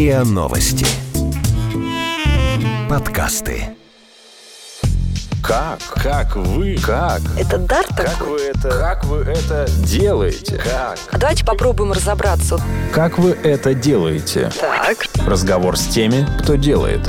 РИА Новости. Подкасты. Как? Как вы? Как? Это дар Как такой? вы это? Как вы это делаете? Как? А давайте попробуем разобраться. Как вы это делаете? Так. Разговор с теми, кто делает.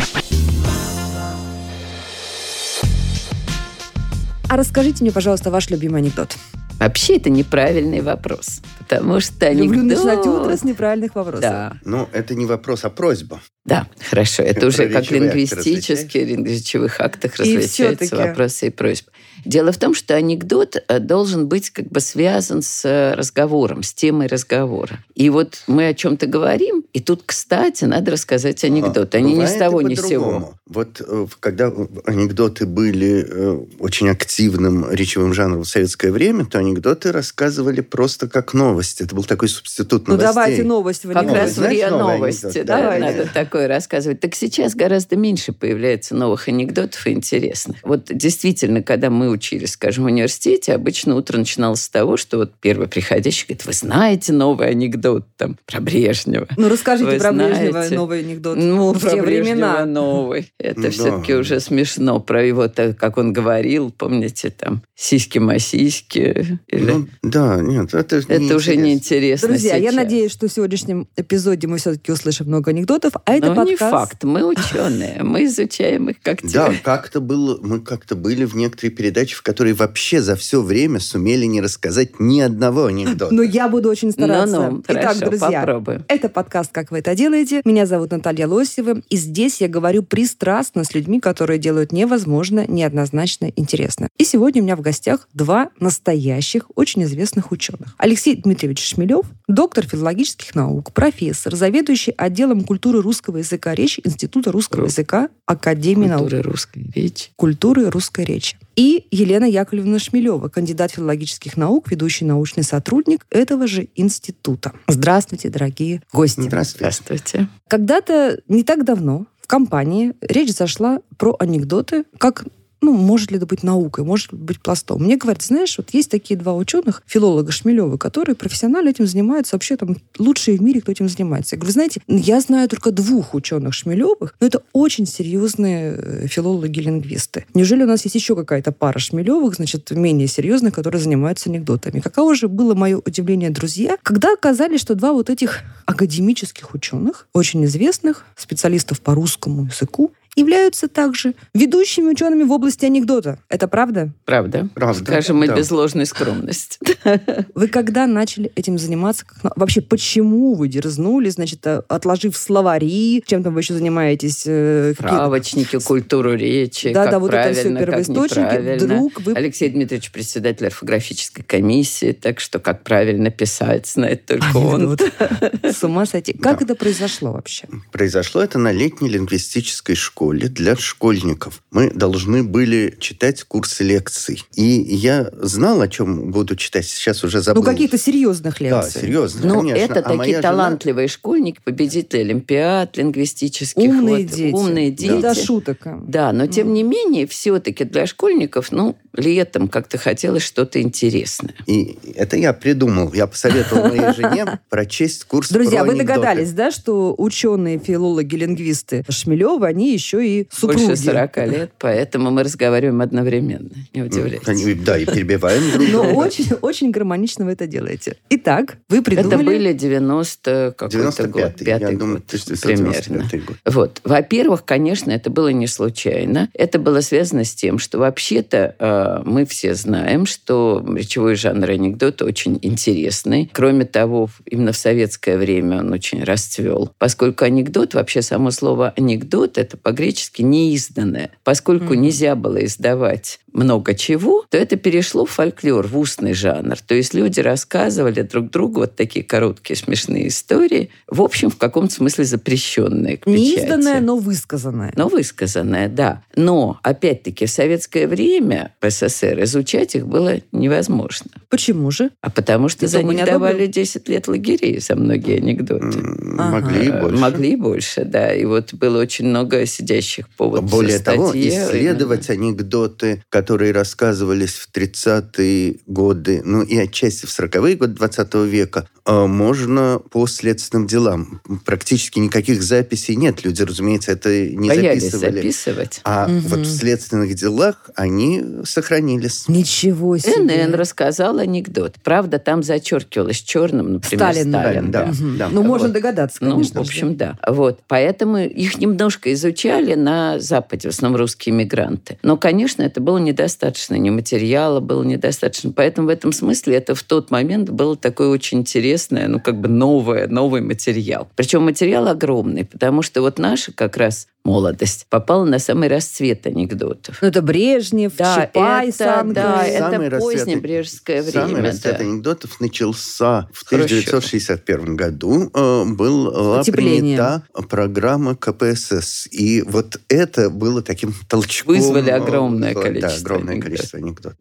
А расскажите мне, пожалуйста, ваш любимый анекдот. Вообще это неправильный вопрос, потому что анекдот... Люблю начинать утро с неправильных вопросов. Да, Ну, это не вопрос, а просьба. Да, хорошо. Это уже как лингвистически, в речевых актах различаются вопросы и просьбы. Дело в том, что анекдот э, должен быть как бы связан с э, разговором, с темой разговора. И вот мы о чем-то говорим, и тут, кстати, надо рассказать анекдот. А, Они ни бывает с и того, ни с сего. Вот э, когда анекдоты были очень активным речевым жанром в советское время, то анекдоты рассказывали просто как новости. Это был такой субститут Ну, новостей. давайте новость в Как Новость. раз анекдоте. в Новости, да, Давайте. надо такое рассказывать. Так сейчас гораздо меньше появляется новых анекдотов и интересных. Вот действительно, когда мы учились, скажем, в университете, обычно утро начиналось с того, что вот первый приходящий говорит, вы знаете новый анекдот там про Брежнева? Ну, расскажите Вы про Брежнева знаете. новый анекдот. Ну, в про те Брежнева времена. новый. Это Да. все-таки уже смешно. Про его, то, как он говорил, помните, там, сиськи-масиськи. Или... Ну, да, нет, это, это уже неинтересно Друзья, я сейчас. надеюсь, что в сегодняшнем эпизоде мы все-таки услышим много анекдотов, а это Но не подкаст... факт. Мы ученые. Мы изучаем их как Да, тебя. как-то было, мы как-то были в некоторые передачи, в которые вообще за все время сумели не рассказать ни одного анекдота. Но я буду очень стараться. Итак, хорошо, друзья, попробуем. это подкаст «Как вы это делаете». Меня зовут Наталья Лосева, и здесь я говорю пристрастно с людьми, которые делают невозможно, неоднозначно интересно. И сегодня у меня в гостях два настоящих, очень известных ученых. Алексей Дмитриевич Шмелев, доктор филологических наук, профессор, заведующий отделом культуры русского языка речи Института русского Ру- языка Академии наук Культуры русской речи. культуры русской речи. И Елена Яковлевна Шмелева, кандидат филологических наук, ведущий научный сотрудник этого же института. Здравствуйте, дорогие гости. Здравствуйте. Здравствуйте. Когда-то не так давно в компании речь зашла про анекдоты, как ну, может ли это быть наукой, может ли быть пластом. Мне говорят, знаешь, вот есть такие два ученых, филолога Шмелева, которые профессионально этим занимаются, вообще там лучшие в мире, кто этим занимается. Я говорю, знаете, я знаю только двух ученых Шмелевых, но это очень серьезные э, филологи-лингвисты. Неужели у нас есть еще какая-то пара Шмелевых, значит, менее серьезных, которые занимаются анекдотами? Каково же было мое удивление, друзья, когда оказались, что два вот этих академических ученых, очень известных, специалистов по русскому языку, являются также ведущими учеными в области анекдота. Это правда? Правда? Правда, Скажем мы да. без ложной скромности. Вы когда начали этим заниматься? Вообще, почему вы дерзнули, значит, э, отложив словари, чем там вы еще занимаетесь? э, какие- Правочники, культуру речи, Да, да, вот это все первоисточники. Вдруг вы... Алексей Дмитриевич председатель орфографической комиссии, так что как правильно писать, знает только он. С ума сойти. Как это произошло вообще? Произошло это на летней лингвистической школе для школьников. Мы должны были читать курсы лекций. И я знал, о чем буду читать. Сейчас уже забыл. Ну, каких-то серьезных Да, лекций. серьезно, Ну, конечно. это А такие моя жена- талантливые школьники, победители олимпиад лингвистических. Умные вот, дети. Умные Не дети. до шуток. Да, но тем не менее, все-таки для школьников, ну, летом как-то хотелось что-то интересное. И это я придумал. Я посоветовал моей жене прочесть курс Друзья, вы догадались, да, что ученые, филологи, лингвисты Шмелева, они еще и супруги. Больше 40 лет, поэтому мы разговариваем одновременно. Не Ну, удивляйтесь. Да, и перебиваем друг Но друга. очень, очень гармонично вы это делаете. Итак, вы придумали... Это были 90 какой-то 95-й, год, пятый я думаю, год, 1995 примерно. год. Вот. Во-первых, конечно, это было не случайно. Это было связано с тем, что вообще-то э, мы все знаем, что речевой жанр анекдота очень интересный. Кроме того, именно в советское время он очень расцвел. Поскольку анекдот, вообще само слово анекдот, это по-гречески неизданное. Поскольку Мгм. нельзя было издавать много чего, то это перешло в фольклор, в устный жанр. То есть люди рассказывали друг другу вот такие короткие смешные истории, в общем, в каком-то смысле запрещенные к печати. Неизданное, но высказанное. Но высказанное, да. Но, опять-таки, в советское время, про СССР, изучать их было невозможно. Почему же? А потому что И за них не давали одобрил? 10 лет лагерей за многие анекдоты. Могли и больше. Могли и больше, да. И вот было очень много сидящих по вот Более того, исследовать анекдоты, которые рассказывались в 30-е годы, ну и отчасти в 40-е годы 20 века, э, можно по следственным делам. Практически никаких записей нет. Люди, разумеется, это не Боялись записывали. записывать. А Мгм. вот в следственных делах они сохранились. Ничего себе. НН рассказал анекдот. Правда, там зачеркивалось черным, например, Сталин. Сталин. Да, Мгм. да. Ну, можно Вот. догадаться, Ну, конечно. в общем, да. Вот. Поэтому их немножко изучали на Западе, в основном русские мигранты. Но, конечно, это было недостаточно, ни материала было недостаточно. Поэтому в этом смысле это в тот момент было такое очень интересное, ну, как бы новое, новый материал. Причем материал огромный, потому что вот наша как раз молодость попала на самый расцвет анекдотов. Ну, это Брежнев, Чапай, это, Санка. да, Самый это расцвет- позднее брежское время. Самый расцвет да. анекдотов начался в Хрущев. 1961 году. Э, Была Потепление. принята программа КПСС. И вот это было таким толчком. Вызвали э, огромное да, количество огромное анекдотов. количество анекдотов.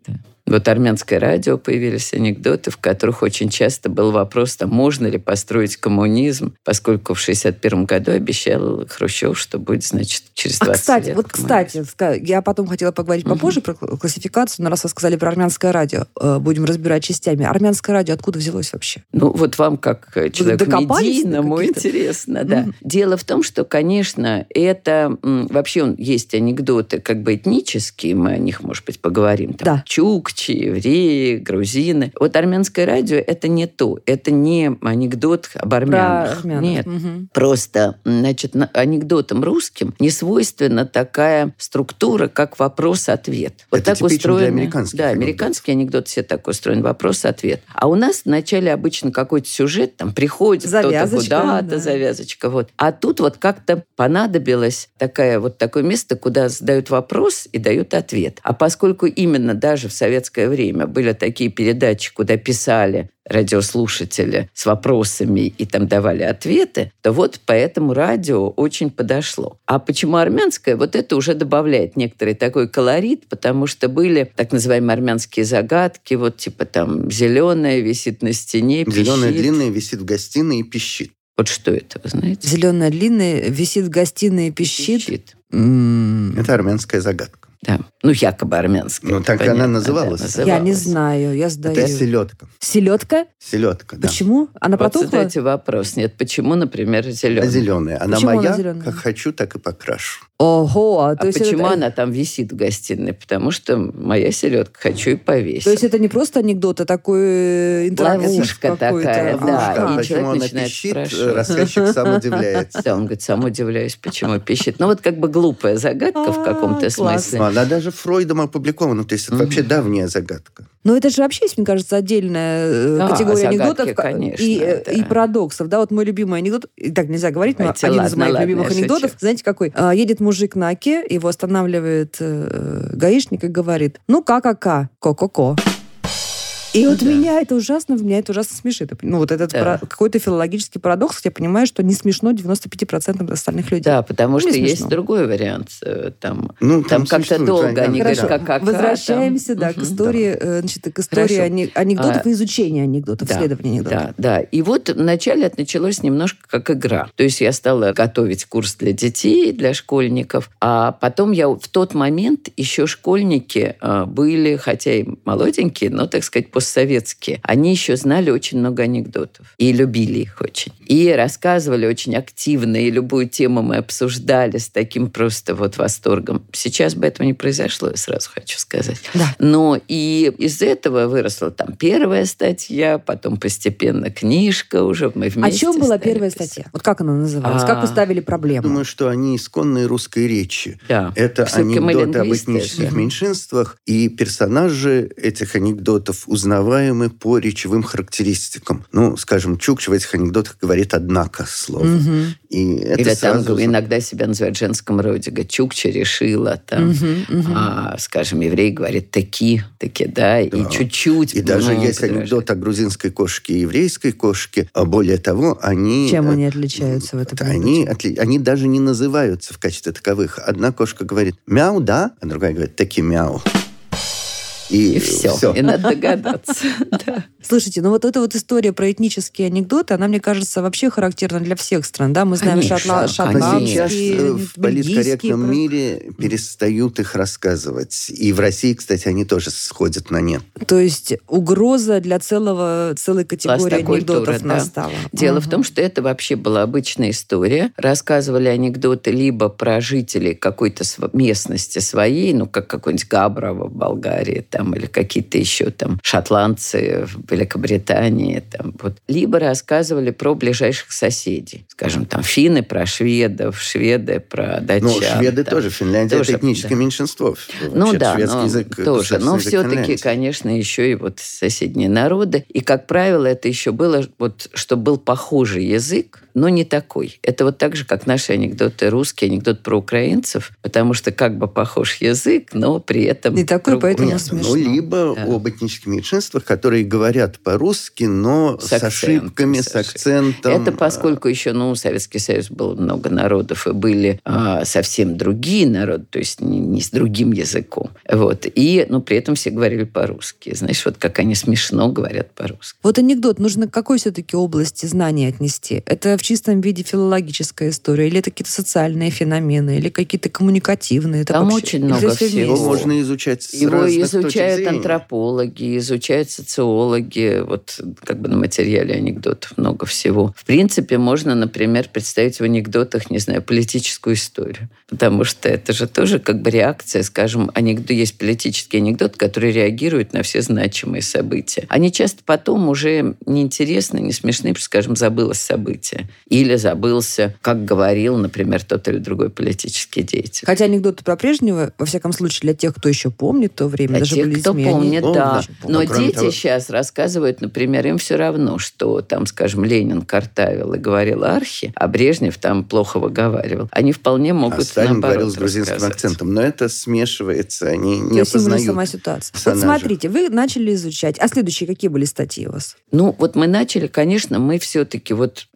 Вот армянское радио появились анекдоты, в которых очень часто был вопрос, там, можно ли построить коммунизм, поскольку в 61 году обещал Хрущев, что будет, значит, через А, 20 кстати, лет вот, кстати, я потом хотела поговорить Мгм. попозже про кл- классификацию, но раз вы сказали про армянское радио, э, будем разбирать частями. Армянское радио откуда взялось вообще? Ну, вот вам, как до медийному, интересно, да. Мгм. Дело в том, что, конечно, это... Вообще есть анекдоты как бы этнические, мы о них, может быть, поговорим. Там, Да. Чукчи, евреи, грузины. Вот армянское радио – это не то. Это не анекдот об Про армянах. армянах. Нет. Мгм. Просто, значит, на- анекдотам русским не свойственна такая структура, как вопрос-ответ. Вот Это так типично для устроено. американских Да, анекдотов. американский анекдот все так устроен, вопрос-ответ. А у нас вначале обычно какой-то сюжет, там приходит кто-то куда-то, да. завязочка. Вот. А тут вот как-то понадобилось такая, вот такое место, куда задают вопрос и дают ответ. А поскольку именно даже в советское время были такие передачи, куда писали радиослушатели с вопросами и там давали ответы, то вот поэтому радио очень подошло. А почему армянское? Вот это уже добавляет некоторый такой колорит, потому что были так называемые армянские загадки, вот типа там зеленая висит на стене, Зеленая пищит. длинная висит в гостиной и пищит. Вот что это, вы знаете? Зеленая длинная, висит в гостиной и пищит. Пищит. М, Это армянская загадка. Да. Ну, якобы армянская. Ну, так понятно, она называлась. да, Я не называлась. знаю, я сдаю. Это селедка. Селедка? Селедка, да. Почему? Она Вот протухла? задайте вопрос. Нет, почему, например, зеленая? А зеленая. Она Почему она моя, зеленая? как хочу, так и покрашу. Ого, а то А есть почему это... она там висит в гостиной? Потому что моя селедка хочу и повесить. То есть это не просто анекдот, а такой э, интерактив Ловушка такая, да. Ага. И Почему человек она начинает пищит, спрашивать. рассказчик сам удивляется. Да, он говорит, сам удивляюсь, почему пищит. Ну, вот как бы глупая загадка в А, каком-то класс. смысле. Она даже Фройдом опубликована. То есть это вообще давняя загадка. Но это же вообще, есть, мне кажется, отдельная э, Да, категория загадки, анекдотов ка- конечно, и, э, да. и парадоксов. Да, вот мой любимый анекдот, и так нельзя говорить, но Давайте, один из ладно, моих ладно, любимых анекдотов, шучу. знаете, какой? А, едет мужик на Оке, его останавливает э, гаишник и говорит, ну, ка-ка-ка, ко-ко-ко. И вот Да. меня это ужасно, меня это ужасно смешит. Ну, вот этот Да. пара- какой-то филологический парадокс, я понимаю, что не смешно 95% остальных людей. Да, потому Ну, что не есть смешно. другой вариант. э, Там, Ну, там как-то существует долго они да. говорят, Хорошо, как как возвращаемся, да, к истории, э, значит, к истории Хорошо. ане- анекдотов А, и изучения анекдотов, Да, исследования анекдотов. Да, да. И вот вначале это началось немножко как игра. То есть я стала готовить курс для детей, для школьников. А потом я в тот момент еще школьники э, были, хотя и молоденькие, но, так сказать, постсоветские. Они еще знали очень много анекдотов. И любили их очень. И рассказывали очень активно. И любую тему мы обсуждали с таким просто вот восторгом. Сейчас бы этого не произошло, я сразу хочу сказать. Да. Но и из этого выросла там первая статья, потом постепенно книжка уже. Мы О вместе чем была первая писать. статья? Вот как она называлась? Как вы А, ставили проблему? Думаю, что они исконные русской речи. Да. Это анекдоты об этнических да. меньшинствах, и персонажи этих анекдотов узнаваемы по речевым характеристикам. Ну, скажем, Чукч в этих анекдотах говорит «однако» слово. Мгм. И это Или там сразу... иногда себя называют в женском роде. Чукча решила. Там, Мгм, мгм. а, скажем, еврей говорит таки, таки, да, и Да. чуть-чуть. И даже есть анекдот о грузинской кошке и еврейской кошке. А более того, они... Чем э, они отличаются в этом это они, отли- они даже не называются в качестве таковых. Одна кошка говорит «мяу, да?», а другая говорит «таки мяу». И, и все. все. И надо догадаться. Слушайте, ну вот эта вот история про этнические анекдоты, она, мне кажется, вообще характерна для всех стран. Да, мы знаем шотла... шотландские, Сейчас в политкорректном мире перестают их рассказывать. И в России, кстати, они тоже сходят на нет. То есть угроза для целого, целой категории анекдотов настала. Дело угу. в том, что это вообще была обычная история. Рассказывали анекдоты либо про жителей какой-то местности своей, ну, как какой-нибудь Габрово в Болгарии, там, или какие-то еще там шотландцы в Великобритании, там, вот. Либо рассказывали про ближайших соседей. Скажем, там, финны про шведов, шведы про датчан. Ну, шведы там. тоже. Финляндия тоже, это этническое да. меньшинство. Ну да, но язык, тоже. Но все-таки, конечно, еще и вот соседние народы. И, как правило, это еще было, вот, что был похожий язык, но не такой. Это вот так же, как наши анекдоты русские, анекдот про украинцев, потому что как бы похож язык, но при этом... Не такой, другой. поэтому Нет, смешно. Ну, либо да. об этнических меньшинствах, которые говорят по-русски, но с, с ошибками, с, с акцентом. Это поскольку еще, ну, Советский Союз был много народов, и были а, совсем другие народы, то есть не, не с другим языком. Вот. И, ну, при этом все говорили по-русски. Знаешь, вот как они смешно говорят по-русски. Вот анекдот нужно к какой все-таки области знаний отнести? Это в чистом виде филологическая история, или это какие-то социальные феномены, или какие-то коммуникативные? Это Там вообще... очень много всего. Его можно изучать с Его изучают антропологи, изучают социологи, вот как бы на материале анекдотов много всего. В принципе, можно, например, представить в анекдотах, не знаю, политическую историю, потому что это же тоже как бы реакция, скажем, анекдот, есть политический анекдот, который реагирует на все значимые события. Они часто потом уже неинтересны, не смешны, скажем, забылось событие. Или забылся, как говорил, например, тот или другой политический деятель. Хотя анекдоты про прежнего, во всяком случае, для тех, кто еще помнит то время, для даже тех, были кто СМИ, помнит, они... да. Но дети того... сейчас рассказывают, например, им все равно, что там, скажем, Ленин картавил и говорил архи, а Брежнев там плохо выговаривал. Они вполне могут а Сталин говорил с грузинским акцентом, но это смешивается, они не То опознают сама ситуация. Вот смотрите, вы начали изучать. А следующие какие были статьи у вас? Ну, вот мы начали, конечно, мы все-таки, вот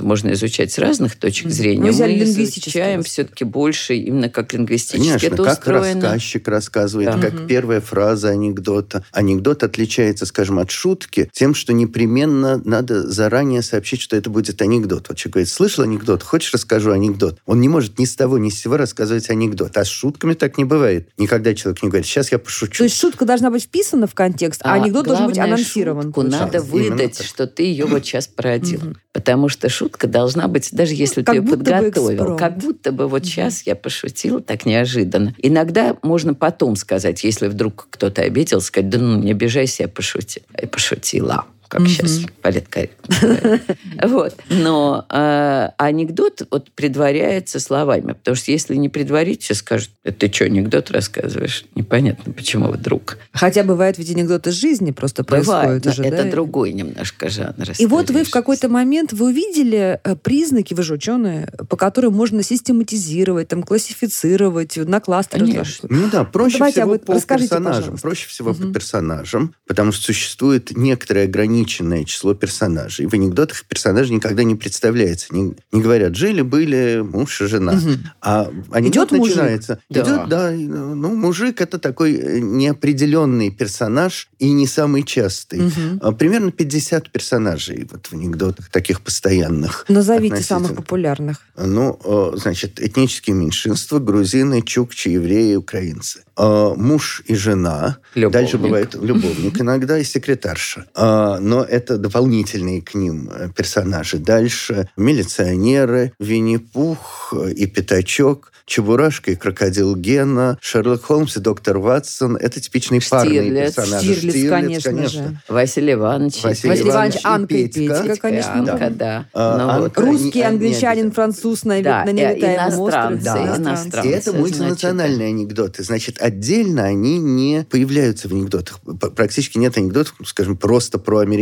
анекдоты можно изучать с разных точек зрения. Мы, мы изучаем все-таки больше именно как лингвистически Конечно, это как устроено. рассказчик рассказывает, да. как первая фраза анекдота. Анекдот отличается, скажем, от шутки тем, что непременно надо заранее сообщить, что это будет анекдот. Вот человек говорит, слышал анекдот, хочешь расскажу анекдот? Он не может ни с того, ни с сего рассказывать анекдот. А с шутками так не бывает. Никогда человек не говорит, сейчас я пошучу. То есть шутка должна быть вписана в контекст, а, а анекдот должен быть анонсирован. Шутку надо выдать, что ты ее вот сейчас породил. Потому что шутка должна быть, даже если как ты ее подготовил, как будто бы вот сейчас я пошутил так неожиданно. Иногда можно потом сказать, если вдруг кто-то обидел, сказать, да ну не обижайся, я пошутил. Я пошутила как mm-hmm. сейчас политкорректно Вот. Но э, анекдот вот предваряется словами. Потому что если не предварить, все скажут, ты что, анекдот рассказываешь? Непонятно, почему вдруг. Хотя бывает ведь анекдот из жизни просто бывает, происходит уже, Это другой немножко жанр. И вот вы в какой-то момент, вы увидели э, признаки, вы же ученые, по которым можно систематизировать, там, классифицировать, на кластеры. Ну да, проще ну, всего по персонажам. Проще всего угу. по персонажам, потому что существует некоторое ограничение ограниченное число персонажей. В анекдотах персонажи никогда не представляется. Не, не говорят, жили-были муж и жена. Угу. А анекдот Идет начинается. Мужик. Идет, да. да. Ну, мужик это такой э, неопределенный персонаж и не самый частый. Угу. Примерно 50 персонажей вот в анекдотах таких постоянных. Назовите самых популярных. Ну, значит, этнические меньшинства, грузины, чукчи, евреи, украинцы. А, муж и жена. Любовник. Дальше бывает любовник иногда и секретарша. Но это дополнительные к ним э, персонажи. Дальше милиционеры, Винни-Пух и Пятачок, Чебурашка и крокодил Гена, Шерлок Холмс и доктор Ватсон. Это типичные Штирлиц. парные персонажи. Штирлиц, Штирлиц конечно, конечно. Же. Василий Иванович. Василий, Василий Иванович, Анка и Петька, Петька конечно. Анка, да. А, ну, Анка, Русский, не, англичанин, не француз на, да, на необитаемом острове. Да, иностранцы. И это мультинациональные значит, анекдоты. Значит, отдельно они не появляются в анекдотах. Практически нет анекдотов, скажем, просто про американцев.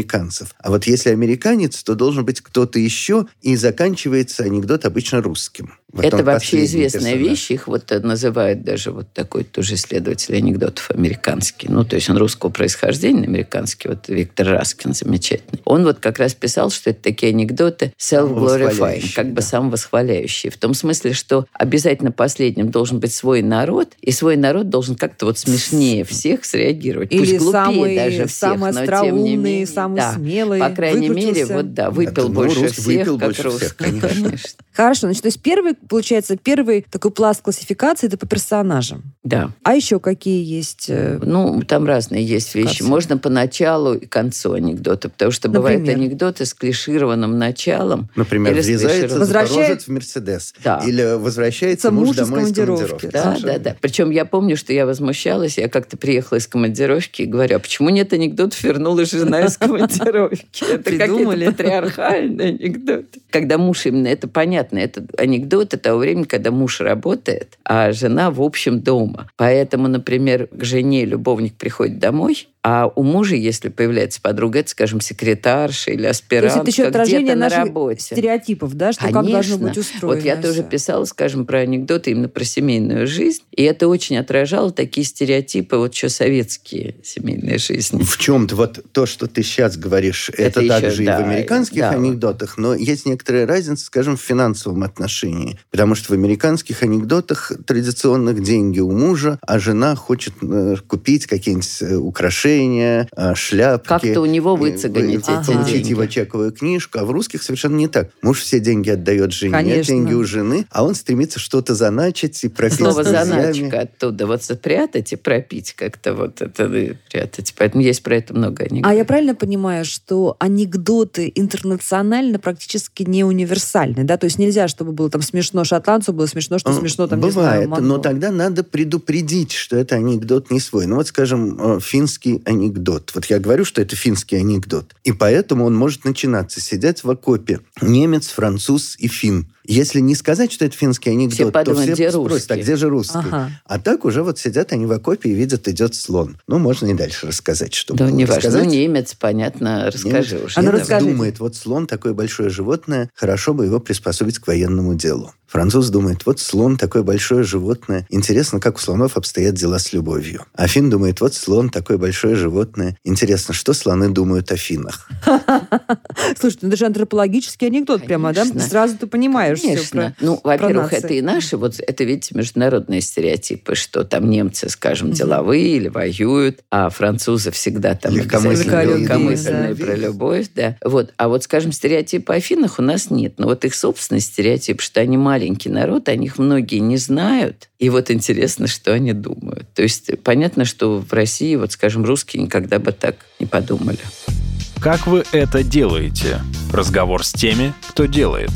А вот если американец, то должен быть кто-то еще, и заканчивается анекдот обычно русским. Потом это вообще известная персонаж. вещь. Их вот э, называют даже вот такой тоже исследователь анекдотов американский. Ну, то есть он русского происхождения, американский. Вот Виктор Раскин замечательный. Он вот как раз писал, что это такие анекдоты self-glorifying, как бы да. самовосхваляющие. В том смысле, что обязательно последним должен быть свой народ, и свой народ должен как-то вот смешнее всех среагировать. Пусть Или глупее самый, даже всех, самый но тем не менее. самый да. смелый. По крайней мере, выкрутился. вот да, выпил ну, больше русский всех, выпил как больше всех, русский, конечно. конечно. Хорошо, значит, то есть первый, получается, первый такой пласт классификации это по персонажам. Да. А еще какие есть? э, Ну, там разные есть вещи. Можно по началу и концу анекдота, потому что бывают Например? анекдоты с клишированным началом. Например, Или врезается Возвращает- в Мерседес. Да. Или возвращается Муж муж домой из командировки. командировки. Да, Совершенно. да, да. Причем я помню, что я возмущалась. Я как-то приехала из командировки и говорю, а почему нет анекдотов «Вернулась жена из командировки»? Это Придумали. какие-то патриархальные анекдоты. Когда муж именно, это понятно, это анекдоты того времени, когда муж работает, а жена в общем дома. Поэтому, например, к жене любовник приходит домой, а у мужа, если появляется подруга, это, скажем, секретарша или То есть аспирантка это еще отражение где-то на работе. стереотипов, да, что как должно Конечно. быть устроено. Вот я тоже писала, скажем, про анекдоты именно про семейную жизнь, и это очень отражало такие стереотипы, вот что советские семейные жизни. В чем-то вот то, что ты сейчас говоришь, это, Это еще, также и да, в американских да. анекдотах, но есть некоторая разница, скажем, в финансовом отношении. Потому что в американских анекдотах традиционных деньги у мужа, а жена хочет э, купить какие-нибудь э, украшения, э, шляпки. Как-то у него выцегонить э, эти Получить деньги. его чековую книжку. А в русских совершенно не так. Муж все деньги отдает жене, Конечно. деньги у жены, а он стремится что-то заначить и пропить Снова с друзьями. заначка оттуда. Вот спрятать и пропить как-то вот это и прятать. Поэтому есть про это много анекдотов. А я правильно понимаю, что анекдоты интернационально практически не универсальны, да? То есть нельзя, чтобы было там смешно шотландцу, было смешно, что А, смешно там, не Бывает, знаю, но монголу. тогда надо предупредить, что это анекдот не свой. Ну вот, скажем, э, финский анекдот. Вот я говорю, что это финский анекдот. И поэтому он может начинаться. Сидят в окопе немец, француз и фин. Если не сказать, что это финский анекдот, Все подумают, то все где спросят, а где же русский? Ага. А так уже вот сидят они в окопе и видят, идет слон. Ну, можно и дальше рассказать, что Да, было. не важно. Ну, немец, понятно, расскажи Немец- уже. А ну, расскажите. думает, вот слон такое большое животное, хорошо бы его приспособить к военному делу. Француз думает, вот слон такое большое животное, интересно, как у слонов обстоят дела с любовью. А фин думает, вот слон такое большое животное, интересно, что слоны думают о финах. Слушай, ну это же антропологический анекдот прямо, да? Сразу ты понимаешь все Конечно. про... ну, во-первых, это и наши, вот это, видите, международные стереотипы, что там немцы, скажем, деловые или воюют, а французы всегда там Легкомысленные, про любовь, да. Вот. А вот, скажем, стереотипы о финнах у нас нет. Но вот их собственный стереотип, что они маленький народ, о них многие не знают. И вот интересно, что они думают. То есть понятно, что в России, вот, скажем, русские никогда бы так не подумали. Как вы это делаете? Разговор с теми, кто делает.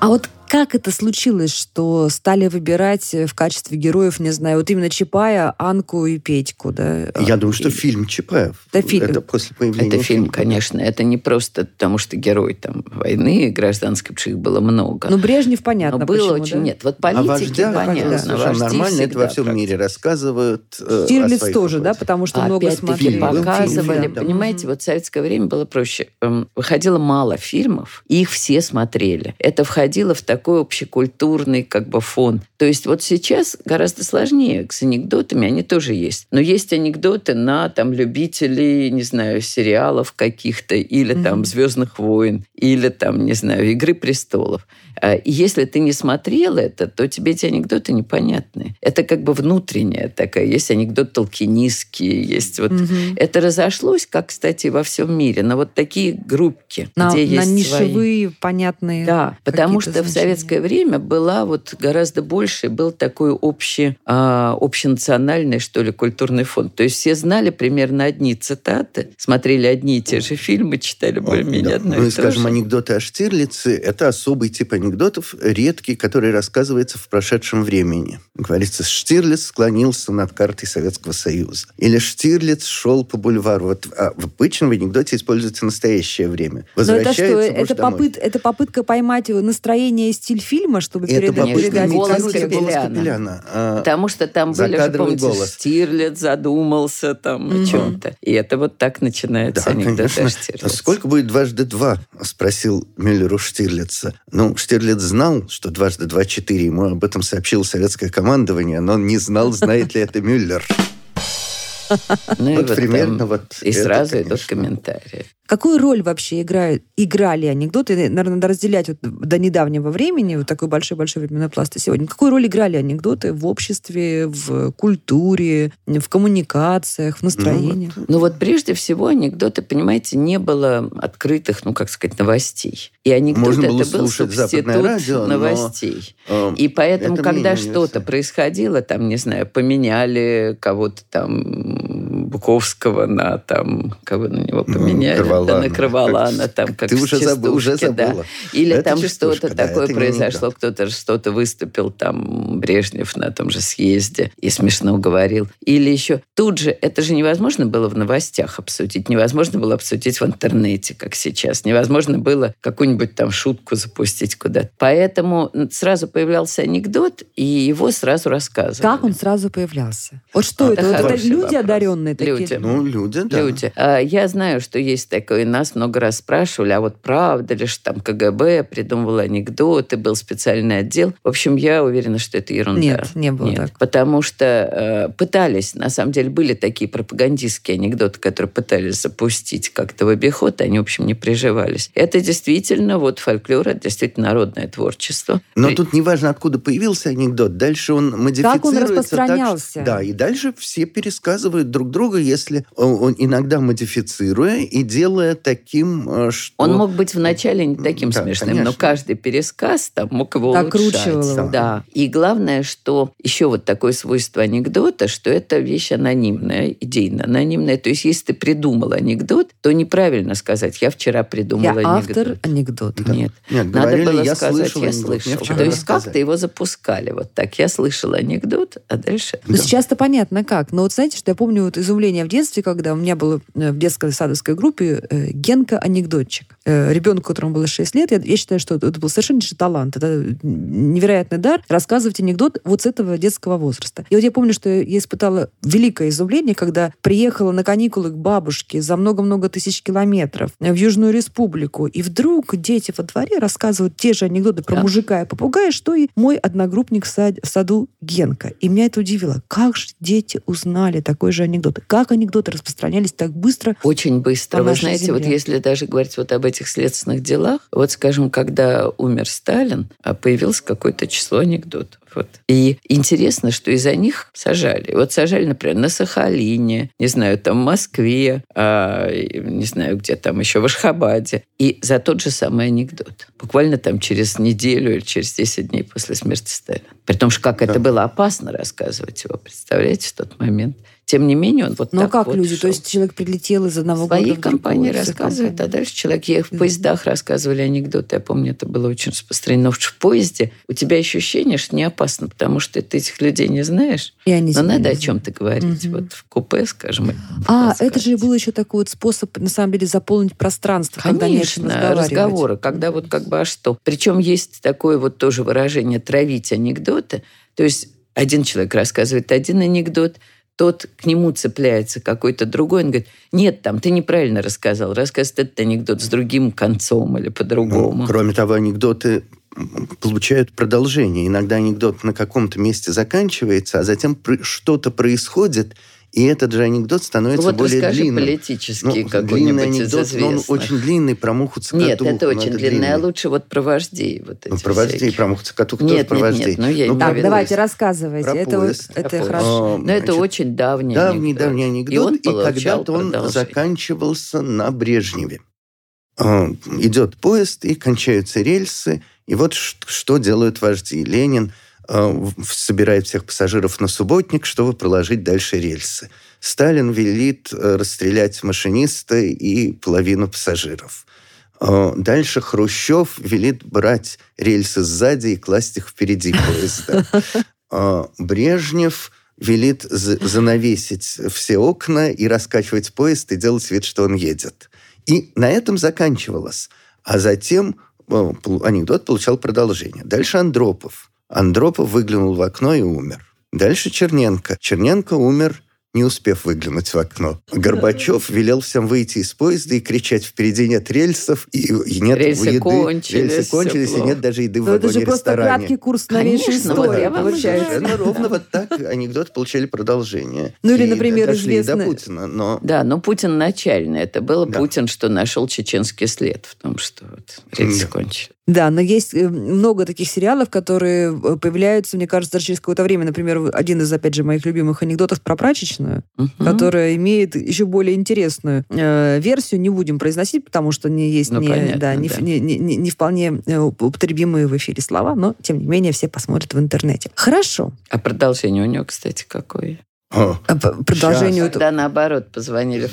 А вот как это случилось, что стали выбирать в качестве героев, не знаю, вот именно Чапая, Анку и Петьку, да? Я думаю, что И- фильм Чапаев. Это фильм. Это после появления Это фильм, фильма. конечно. Это не просто потому, что герой там войны гражданской, потому что их было много. Ну, Брежнев, понятно, Но было почему, очень... да? Нет, вот политики, вождях, понятно. да, совершенно нормально. Это во всем мире практически. рассказывают. э, Штирлиц своих тоже, да, потому что много Опять-таки смотрели. Фильм, показывали. да. Понимаете, вот в советское время было проще. Эм, Выходило мало фильмов, и их все смотрели. Это входило в такой общекультурный как бы фон. То есть вот сейчас гораздо сложнее с анекдотами, они тоже есть. Но есть анекдоты на там любителей, не знаю, сериалов каких-то, или там «Звездных войн», или там, не знаю, «Игры престолов». А, И если ты не смотрел это, то тебе эти анекдоты непонятны. Это как бы внутренняя такая. Есть анекдот толкинистский, есть вот... Мгм. Это разошлось, как, кстати, во всем мире, на вот такие группки, На, где на есть свои. нишевые, понятные Да, потому что в значения. советское время была вот гораздо больше, был такой общий, а, общенациональный, что ли, культурный фонд. То есть все знали примерно одни цитаты, смотрели одни и те же фильмы, читали более-менее Да. одно Ну и скажем, же. анекдоты о Штирлице – это особый тип анекдотов, редкий, который рассказывается в прошедшем времени. Говорится, Штирлиц склонился над картой Советского Союза. Или Штирлиц шел по бульвару. Вот а в обычном анекдоте используется настоящее время. Но это Возвращается что? Это, попыт, это попытка поймать его настроение и стиль фильма, чтобы Это передать, попытка передать голос контекст? голос Капеляна. Капеляна. А, Потому что там были же, помните, голос. Штирлиц задумался там о Мгм. чем-то. И это вот так начинается Да, анекдот конечно. о Штирлице. Сколько будет дважды два? Спросил Мюллер у Штирлица. Ну, Штирлиц знал, что дважды два четыре. Ему об этом сообщило советское командование, но он не знал, знает ли это Мюллер. Ну и Вот вот примерно там вот И это, сразу идут конечно. комментарии. Какую роль вообще играют, играли анекдоты? Наверное, надо разделять вот до недавнего времени, вот такой большой-большой временной пласт и сегодня. Какую роль играли анекдоты в обществе, в культуре, в коммуникациях, в настроении? Ну вот прежде всего анекдоты, понимаете, не было открытых, ну как сказать, новостей. И анекдот Можно было это был субститут радио, но, новостей. Э, И поэтому, это когда что-то происходило, там, не знаю, поменяли кого-то там Буковского на там, кого на него Ну, поменяли, да, Кроволана. на Кроволана, там, как Ты уже забыл, уже частушке, да. забыла. Или Это там что-то да, такое произошло, кто-то что-то выступил, там, Брежнев на том же съезде и смешно говорил. Или еще тут же, это же невозможно было в новостях обсудить, невозможно было обсудить в интернете, как сейчас, невозможно было какую-нибудь там шутку запустить куда-то. Поэтому сразу появлялся анекдот, и его сразу рассказывали. Как он сразу появлялся? Вот что А, это? это Вот это люди вопрос. одаренные такие? Люди. Ну, люди, да. люди. А, Я знаю, что есть такое, и нас много раз спрашивали, а вот правда ли, что там КГБ придумывал анекдоты, был специальный отдел. В общем, я уверена, что это ерунда. Нет, не было Нет, так. потому что э, пытались, на самом деле, были такие пропагандистские анекдоты, которые пытались запустить как-то в обиход, они, в общем, не приживались. Это действительно вот фольклор, это действительно народное творчество. Но При- тут неважно, откуда появился анекдот, дальше он модифицируется. так, распространялся? что- да, и дальше все пересказывают друг друга, если он, иногда модифицируя и делая таким, э, что... Он мог быть вначале не таким Да, смешным, но конечно. каждый пересказ там мог его его. Да. И главное, что еще вот такое свойство анекдота, что это вещь анонимная, идейно анонимная. То есть, если ты придумал анекдот, то неправильно сказать, я вчера придумал Я анекдот. автор анекдота. Да. Нет. Нет, Надо говорили, было я сказать, слышал я слышал. То есть как-то его запускали вот так. Я слышал анекдот, а дальше... Ну, Да. сейчас-то понятно как. Но вот знаете, что я помню вот изумление в детстве, когда у меня было э, в детской садовской группе э, Генка-анекдотчик. Э, ребенку, которому было 6 лет, я, я считаю, что это был совершеннейший талант. Это невероятный дар рассказывать анекдот вот с этого детского возраста. И вот я помню, что я испытала великое изумление, когда приехала на каникулы к бабушке за много-много тысяч километров в Южную Республику, и вдруг дети во дворе рассказывают те же анекдоты про Да. мужика и попугая, что и мой одногруппник в сад- в саду Генка. И меня это удивило. Как же дети узнали такой же анекдот? Как анекдоты распространялись так быстро? Очень быстро. Вы знаете, вот земле. если даже говорить вот об этих следственных делах, вот, скажем, когда умер Сталин, а появилось какое-то число анекдотов. Вот. И интересно, что из-за них сажали. Вот сажали, например, на Сахалине, не знаю, там в Москве, а, не знаю, где там еще, в Ашхабаде. И за тот же самый анекдот. Буквально там через неделю или через 10 дней после смерти Сталина. При том, что как это было опасно рассказывать его, представляете, в тот момент. Тем не менее, он вот Но так как вот люди? То шел. есть человек прилетел из одного своей города в другой, компании рассказывает, компании. а дальше человек ехал в поездах, рассказывали анекдоты. Я помню, это было очень распространено. В поезде у тебя ощущение, что не опасно, потому что ты этих людей не знаешь. И они Но надо о чем-то говорить. Мгм. Вот в купе, скажем. А, это же был еще такой вот способ, на самом деле, заполнить пространство, когда не о чем Конечно, разговаривать. разговоры, когда вот как бы а что. Причем есть такое вот тоже выражение «травить анекдоты». То есть один человек рассказывает один анекдот, тот к нему цепляется какой-то другой, он говорит, нет, там, ты неправильно рассказал, рассказывает этот анекдот с другим концом или Ну, по-другому. кроме того, анекдоты получают продолжение. Иногда анекдот на каком-то месте заканчивается, а затем что-то происходит, и этот же анекдот становится вот более расскажи длинным. политический Ну, длинный какой-нибудь анекдот, но он очень длинный, про муху цокотуху. Нет, это очень длинный, а лучше вот про вождей. Вот эти Ну, про вождей, всякие. про муху цокотуху Нет, тоже про нет, вождей. нет, ну, я Ну, Так, Про давайте, рассказывайте. Про это вот, поезд. это Про хорошо. А, Но это очень давний Давний, анекдот. давний И анекдот, и, получал когда-то он заканчивался на Брежневе. А, Идет поезд, и кончаются рельсы, и вот что делают вожди. Ленин собирает всех пассажиров на субботник, чтобы проложить дальше рельсы. Сталин велит э, расстрелять машиниста и половину пассажиров. А, Дальше Хрущев велит брать рельсы сзади и класть их впереди поезда. А, Брежнев велит за- занавесить все окна и раскачивать поезд и делать вид, что он едет. И на этом заканчивалось. А затем э, анекдот получал продолжение. Дальше Андропов Андропов выглянул в окно и умер. Дальше Черненко. Черненко умер не успев выглянуть в окно. Горбачев велел всем выйти из поезда и кричать «Впереди нет рельсов, и, и нет Рельсы еды». кончились, Рельсы кончились, и нет даже еды в Ну, это же просто вагоне-ресторане. краткий курс я вам получается. Совершенно ровно вот так анекдот получили продолжение. Ну или, И например, дошли и до известный- Путина, но... Да, но Путин начальный. Это был Да. Путин, что нашел чеченский след в том, что вот рельсы Да. кончились. Да, но есть э, много таких сериалов, которые э, появляются, мне кажется, даже через какое-то время. Например, один из, опять же, моих любимых анекдотов про прачечную, Мгм. которая имеет еще более интересную э, версию. Не будем произносить, потому что не есть Ну, не, понятно, да, не, да. не- не- не вполне э, употребимые в эфире слова, но, тем не менее, все посмотрят в интернете. Хорошо. А продолжение у него, кстати, какое? А Продолжению... Когда наоборот позвонили в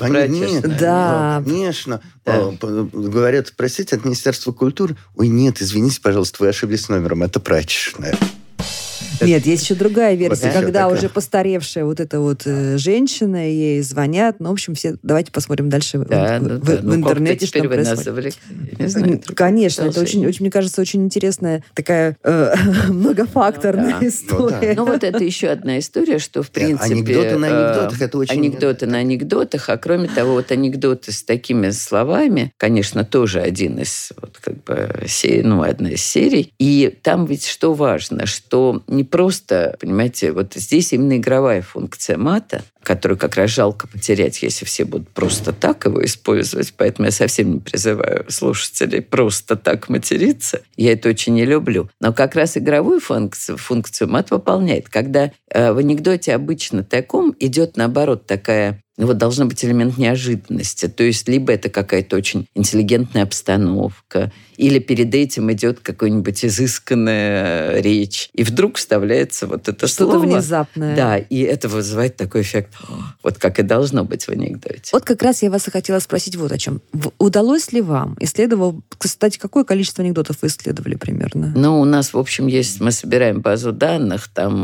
Да. Конечно. Да. Говорят, простите, от Министерства культуры. Ой, нет, извините, пожалуйста, вы ошиблись номером. Это прачечная. Нет, есть еще другая версия, Вот когда такая. уже постаревшая вот эта вот э, женщина, ей звонят. Ну, в общем, все... Давайте посмотрим дальше в- Да, в, ну в- да. в Ну, как-то интернете, что теперь там вы происходит. знаю, Конечно, это очень, очень, мне кажется, очень интересная такая э, многофакторная Ну да. история. Ну вот это еще одна история, что в принципе... анекдоты на э, анекдотах, это очень- Анекдоты на анекдотах, а кроме того, вот анекдоты с такими словами, конечно, тоже один из, вот как бы, се- ну, одна из серий. И там ведь что важно, что не просто, понимаете, вот здесь именно игровая функция мата, которую как раз жалко потерять, если все будут просто так его использовать. Поэтому я совсем не призываю слушателей просто так материться. Я это очень не люблю. Но как раз игровую функцию, функцию мат выполняет. Когда э, в анекдоте обычно таком идет, наоборот, такая вот должен быть элемент неожиданности. То есть либо это какая-то очень интеллигентная обстановка, или перед этим идет какая-нибудь изысканная речь, и вдруг вставляется вот это Что-то слово. внезапное. Да, и это вызывает такой эффект, вот как и должно быть в анекдоте. Вот как раз я вас и хотела спросить вот о чем. Удалось ли вам, исследовал, кстати, какое количество анекдотов вы исследовали примерно? Ну, у нас, в общем, есть, мы собираем базу данных, там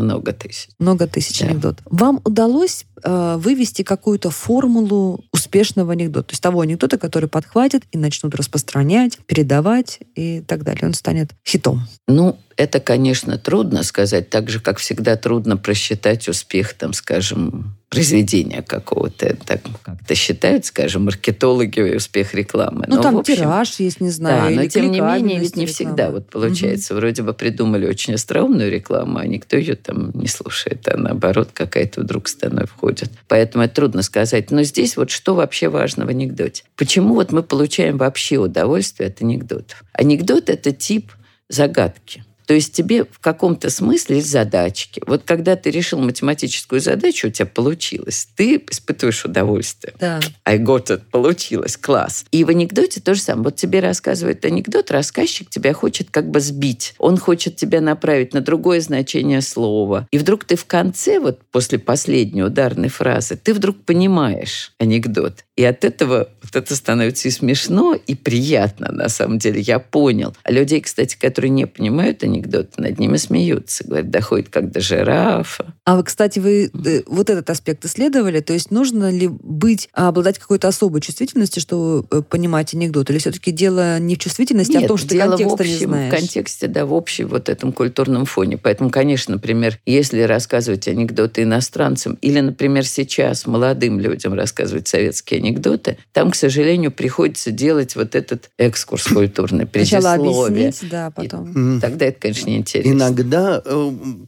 много тысяч. Много тысяч Да. анекдотов. Вам удалось э, вывести какую-то формулу успешного анекдота? То есть того анекдота, который подхватит и начнут распространять, передавать и так далее. Он станет хитом. Ну, это, конечно, трудно сказать, так же, как всегда трудно просчитать успех, там, скажем, произведения какого-то. Так как-то считают, скажем, маркетологи успех рекламы. Ну, Но, там общем, тираж есть, не знаю. Да, но тем не менее, ведь не всегда вот получается. Вроде бы придумали очень остроумную рекламу, а никто ее там не слушает, а наоборот какая-то вдруг становится входит. Поэтому это трудно сказать. Но здесь вот что вообще важно в анекдоте? Почему вот мы получаем вообще удовольствие от анекдотов? Анекдот – это тип загадки. То есть тебе в каком-то смысле задачки. Вот когда ты решил математическую задачу, у тебя получилось, ты испытываешь удовольствие. Да. I got it, получилось, класс. И в анекдоте то же самое. Вот тебе рассказывает анекдот, рассказчик тебя хочет как бы сбить. Он хочет тебя направить на другое значение слова. И вдруг ты в конце, вот после последней ударной фразы, ты вдруг понимаешь анекдот. И от этого вот это становится и смешно, и приятно, на самом деле. Я понял. А людей, кстати, которые не понимают анекдоты, над ними смеются. Говорят, доходит как до жирафа. А вы, кстати, вы э, вот этот аспект исследовали? То есть нужно ли быть, обладать какой-то особой чувствительностью, чтобы э, понимать анекдот? Или все-таки дело не в чувствительности, а в том, что дело контекста в общем, не знаешь? В контексте, да, в общем вот этом культурном фоне. Поэтому, конечно, например, если рассказывать анекдоты иностранцам или, например, сейчас молодым людям рассказывать советские анекдоты, там, к сожалению, приходится делать вот этот экскурс культурный, Сначала предисловие. объяснить, да, потом. М. Тогда это, конечно, неинтересно. Иногда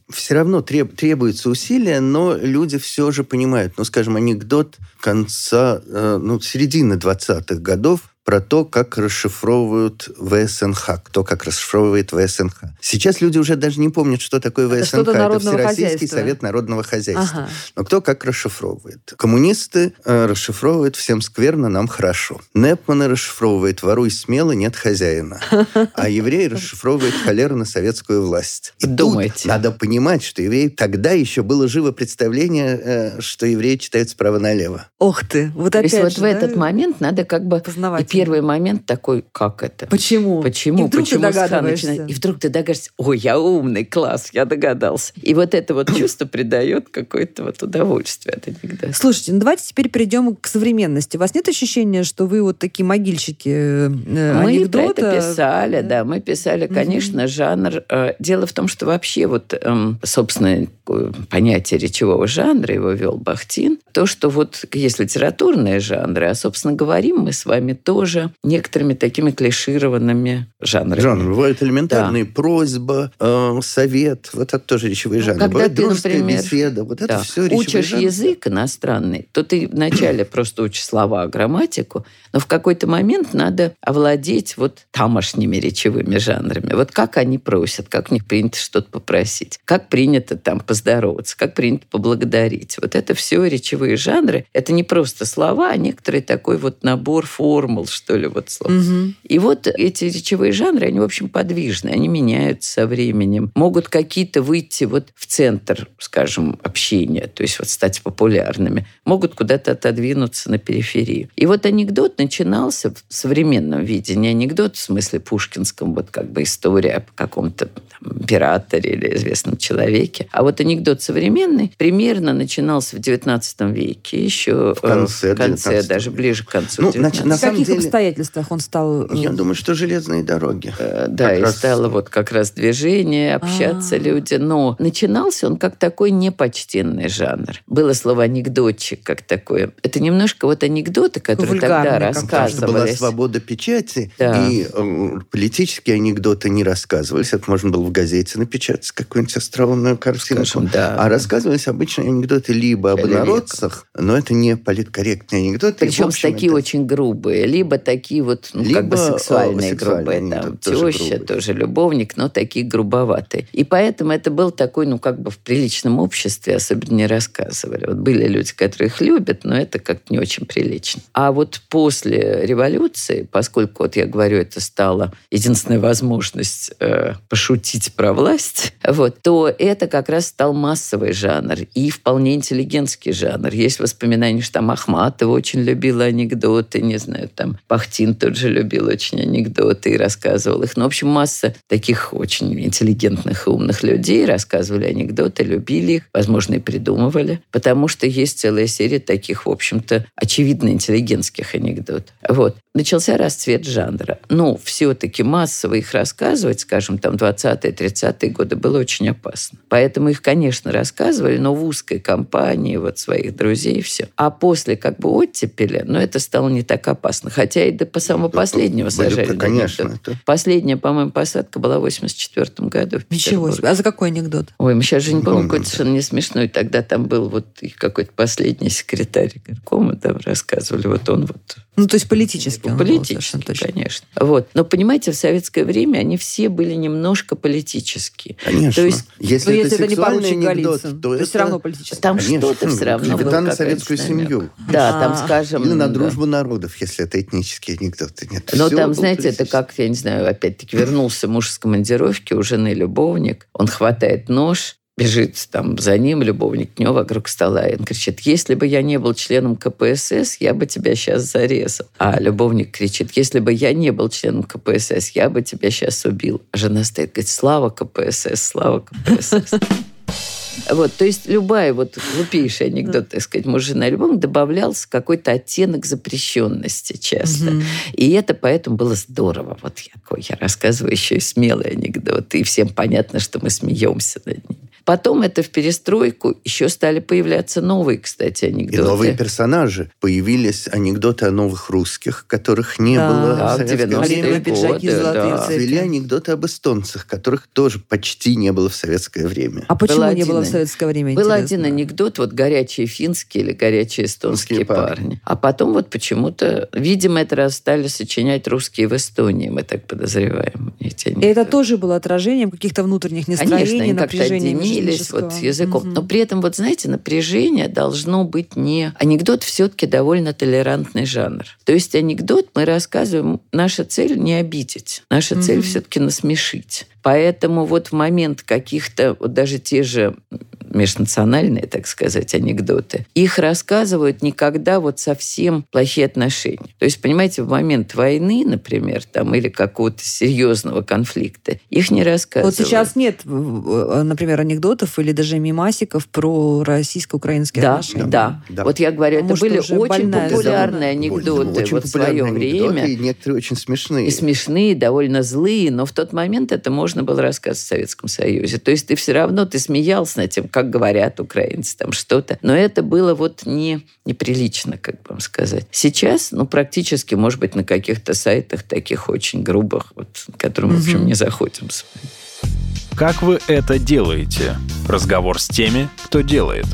все равно треб- требуется усилия, но люди все же понимают. Ну, скажем, анекдот конца, э, ну, середины 20-х годов про то, как расшифровывают ВСНХ, кто как расшифровывает ВСНХ. Сейчас люди уже даже не помнят, что такое Это ВСНХ. Это народного Всероссийский хозяйства. совет народного хозяйства. Ага. Но кто как расшифровывает? Коммунисты э, расшифровывают «всем скверно, нам хорошо». Непманы расшифровывает «воруй смело, нет хозяина». А евреи расшифровывают «холера на советскую власть». И тут Думайте. надо понимать, что евреи... Тогда еще было живо представление, э, что евреи читают справа налево. Ох ты, вот То опять есть вот же, в да, этот момент надо как бы познавать. Первый момент такой, как это? Почему? Почему? И вдруг Почему ты догадываешься. начинает? И вдруг ты догадываешься, ой, я умный, класс, я догадался. И вот это вот чувство придает какое-то вот удовольствие от анекдота. Слушайте, ну давайте теперь перейдем к современности. У вас нет ощущения, что вы вот такие могильщики э, Мы анекдота? про это писали, да, мы писали, конечно, жанр. Э, Дело в том, что вообще вот, эм, собственно, такое понятие речевого жанра его вел Бахтин. То, что вот есть литературные жанры, а, собственно, говорим мы с вами тоже некоторыми такими клишированными жанрами. Жанр. Бывает элементарные просьба, э, совет. Вот это тоже речевые жанры. когда Бывает ты, дружеская например, беседа. Вот это Да. все речевые учишь жанры. язык иностранный, то ты вначале просто учишь слова, грамматику, но в какой-то момент надо овладеть вот тамошними речевыми жанрами. Вот как они просят, как у них принято что-то попросить, как принято там поздороваться, как принято поблагодарить. Вот это все речевые жанры. Это не просто слова, а некоторый такой вот набор формул, что ли, вот слов. Мгм. И вот эти речевые жанры, они, в общем, подвижны, они меняются со временем. Могут какие-то выйти вот в центр, скажем, общения, то есть вот стать популярными. Могут куда-то отодвинуться на периферию. И вот анекдот начинался в современном виде. Не анекдот в смысле пушкинском, вот как бы история о каком-то там, императоре или известном человеке. А вот анекдот современный примерно начинался в XIX веке, еще В конце в конце 19 даже ближе к концу Ну, 19 на В самом каких деле- обстоятельствах он стал... э, Я думаю, что железные дороги. Э, Да, Как и раз- стало вот как раз движение, общаться А. люди. Но начинался он как такой непочтенный жанр. Было слово анекдотчик как такое. Это немножко вот анекдоты, которые тогда какой-то. Потому что была рассказывались. свобода печати, Да. и э, политические анекдоты не рассказывались. Это можно было в газете напечатать какую-нибудь остроумную картинку. Скажем, да. А рассказывались обычные анекдоты либо об инородцах, но это не политкорректные анекдоты. Причем общем, такие это- очень грубые, либо такие вот, ну, как бы Либо, сексуальные, сексуальные грубые, там, тоже теща, грубые. тоже любовник, но такие грубоватые. И поэтому это был такой, ну, как бы в приличном обществе особенно не рассказывали. Вот были люди, которые их любят, но это как-то не очень прилично. А вот после революции, поскольку, вот я говорю, это стало единственная возможность э, пошутить про власть, вот, то это как раз стал массовый жанр и вполне интеллигентский жанр. Есть воспоминания, что там Ахматова очень любила анекдоты, не знаю, там Бахтин тот же любил очень анекдоты и рассказывал их. Ну, в общем, масса таких очень интеллигентных и умных людей рассказывали анекдоты, любили их, возможно, и придумывали, потому что есть целая серия таких, в общем-то, очевидно интеллигентских анекдотов. Вот. Начался расцвет жанра. Но все-таки массово их рассказывать, скажем, там 20-30-е годы было очень опасно. Поэтому их, конечно, рассказывали, но в узкой компании вот своих друзей все. А после как бы оттепели, ну, это стало не так опасно. Хотя и до по самого последнего сажали. конечно, это- Последняя, по-моему, посадка была в 84 году в Ничего себе. А за какой анекдот? Ой, мы сейчас же не помним, Помню, какой-то совершенно не смешной. Тогда там был вот какой-то последний секретарь горкома, там рассказывали, вот он вот Ну, то есть политически он был Политически, точно. конечно. Вот. Но понимаете, в советское время они все были немножко политические. Конечно. То есть, если, Ну, это если это не поручик анекдот, Голицын, то то это... все равно политически. Там что-то все равно Клевета было на советскую семью. Да, там, А. скажем... Или на да. дружбу народов, если это этнические анекдоты. Нет, Но там, знаете, это политически. как, я не знаю, опять-таки вернулся муж с командировки, у жены любовник, он хватает нож, бежит там за ним, любовник к нему вокруг стола, и он кричит, если бы я не был членом КПСС, я бы тебя сейчас зарезал. А любовник кричит, если бы я не был членом КПСС, я бы тебя сейчас убил. А жена стоит, говорит, слава КПСС, слава КПСС. Вот, то есть любая вот глупейший анекдот, так сказать, муж, жена, любовник добавлялся какой-то оттенок запрещенности часто. Мгм. И это поэтому было здорово. Вот я, такой, я рассказываю еще и смелые анекдоты, и всем понятно, что мы смеемся над ними. Потом это в перестройку еще стали появляться новые, кстати, И анекдоты. новые персонажи. Появились анекдоты о новых русских, которых не Да. было Да, в советское 90-е время. Пиджаки, да. Ввели анекдоты об эстонцах, которых тоже почти не было в советское время. А почему Был не было в один- советское время, Был интересно? один анекдот, вот горячие финские или горячие эстонские парни. парни. А потом вот почему-то, видимо, это раз стали сочинять русские в Эстонии, мы так подозреваем. Эти И это анекдоты. тоже было отражением каких-то внутренних настроений, Конечно, они как-то отделились вот языком. Мгм. Но при этом, вот знаете, напряжение должно быть не... Анекдот все-таки довольно толерантный жанр. То есть анекдот мы рассказываем, наша цель не обидеть. Наша цель Мгм. все-таки насмешить. Поэтому вот в момент каких-то, вот даже те же межнациональные, так сказать, анекдоты, их рассказывают никогда вот совсем плохие отношения. То есть, понимаете, в момент войны, например, там, или какого-то серьезного конфликта, их не рассказывают. Вот сейчас нет, например, анекдотов или даже мимасиков про российско-украинские да, отношения. Да, да. Вот я говорю, А это были очень популярные Очень анекдоты вот в свое время. И некоторые очень смешные. И смешные, довольно злые, но в тот момент это можно было рассказывать в Советском Союзе. То есть ты все равно, ты смеялся над тем, как говорят украинцы, там что-то. Но это было вот не, неприлично, как бы вам сказать. Сейчас, ну, практически, может быть, на каких-то сайтах таких очень грубых, вот, которым, в общем, не заходим. с вами. Как вы это делаете? Разговор с теми, кто делает.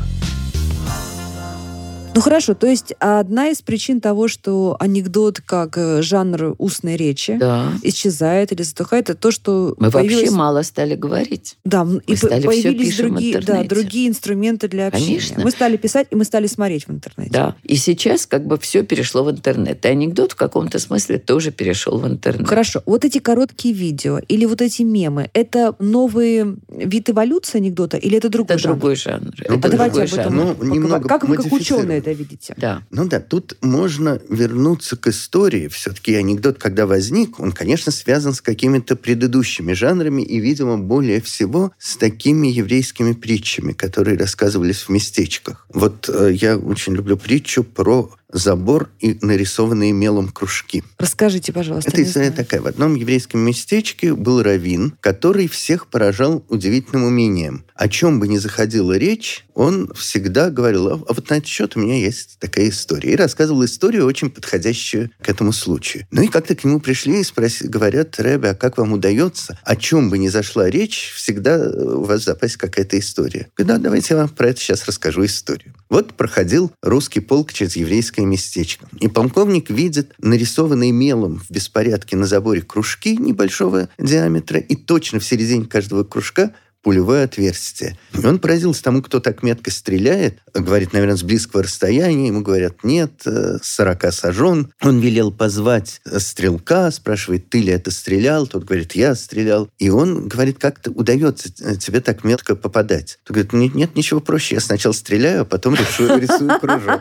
Ну хорошо, то есть одна из причин того, что анекдот как э, жанр устной речи Да. исчезает или затухает, это то, что Мы вообще появилось- мало стали говорить. Да, и Мы по- стали появились другие, да, другие инструменты для общения. Конечно. Мы стали писать, и мы стали смотреть в интернете. Да. И сейчас как бы все перешло в интернет. И анекдот в каком-то смысле тоже перешел в интернет. Хорошо, вот эти короткие видео или вот эти мемы, это новый вид эволюции анекдота или это другой Это жанр? другой жанр. Ну, Это А давайте другой об этом жанр. Ну, поговорим. немного Как вы как ученые это видите? Да. Ну да, тут можно вернуться к истории. Все-таки анекдот, когда возник, он, конечно, связан с какими-то предыдущими жанрами и, видимо, более всего с такими еврейскими притчами, которые рассказывались в местечках. Вот э, я очень люблю притчу про забор и нарисованные мелом кружки. Расскажите, пожалуйста. Это история такая. В одном еврейском местечке был раввин, который всех поражал удивительным умением. О чем бы ни заходила речь, он всегда говорил, а вот на этот счет у меня есть такая история. И рассказывал историю, очень подходящую к этому случаю. Ну и как-то к нему пришли и спросили, говорят, Рэбе, а как вам удается? О чем бы ни зашла речь, всегда э, у вас в запасе какая-то история. Говорю, Да, давайте я вам про это сейчас расскажу историю. Вот проходил русский полк через еврейское местечко. И полковник видит нарисованные мелом в беспорядке на заборе кружки небольшого диаметра, и точно в середине каждого кружка пулевое отверстие. И он поразился тому, кто так метко стреляет. Говорит, наверное, с близкого расстояния. Ему говорят, нет, э, с 40 сажен. Он велел позвать э, стрелка, спрашивает, ты ли это стрелял? Тот говорит, я стрелял. И он говорит, как то удается э, тебе так метко попадать? Тот говорит, нет, нет, ничего проще. Я сначала стреляю, а потом рисую, рисую кружок.